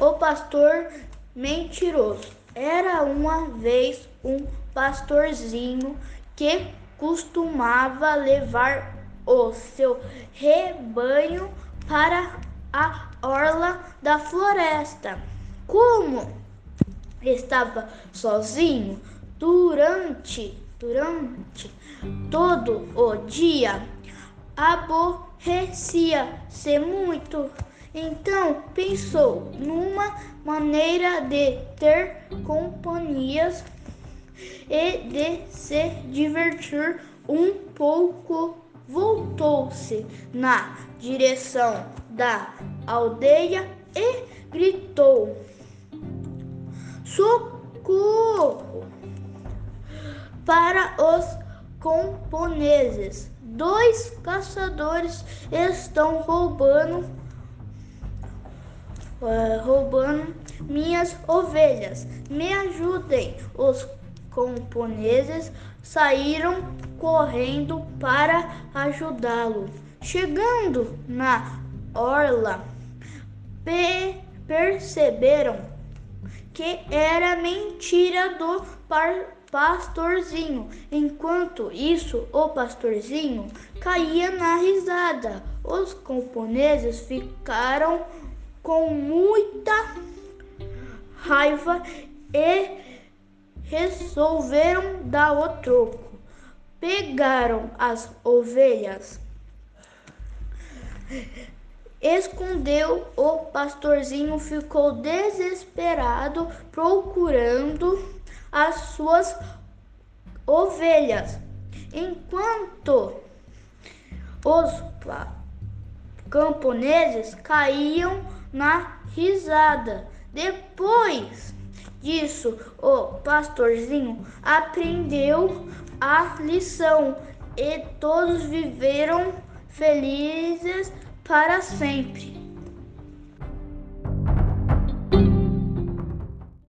o pastor mentiroso. Era uma vez um pastorzinho que costumava levar o seu rebanho para a orla da floresta. Como estava sozinho durante durante todo o dia, aborrecia-se muito. Então pensou numa maneira de ter companhias e de se divertir um pouco. Voltou-se na direção da aldeia e gritou: Socorro! Para os camponeses, dois caçadores estão roubando uh, roubando minhas ovelhas. Me ajudem. Os camponeses saíram correndo para ajudá-lo. Chegando na orla, pe perceberam que era mentira do pastorzinho. Enquanto isso, o pastorzinho caía na risada. Os camponeses ficaram com muita raiva e resolveram dar o troco. Pegaram as ovelhas, escondeu o pastorzinho, ficou desesperado procurando as suas ovelhas, enquanto os camponeses caíam na risada. Depois disso, o pastorzinho aprendeu a lição e todos viveram felizes para sempre.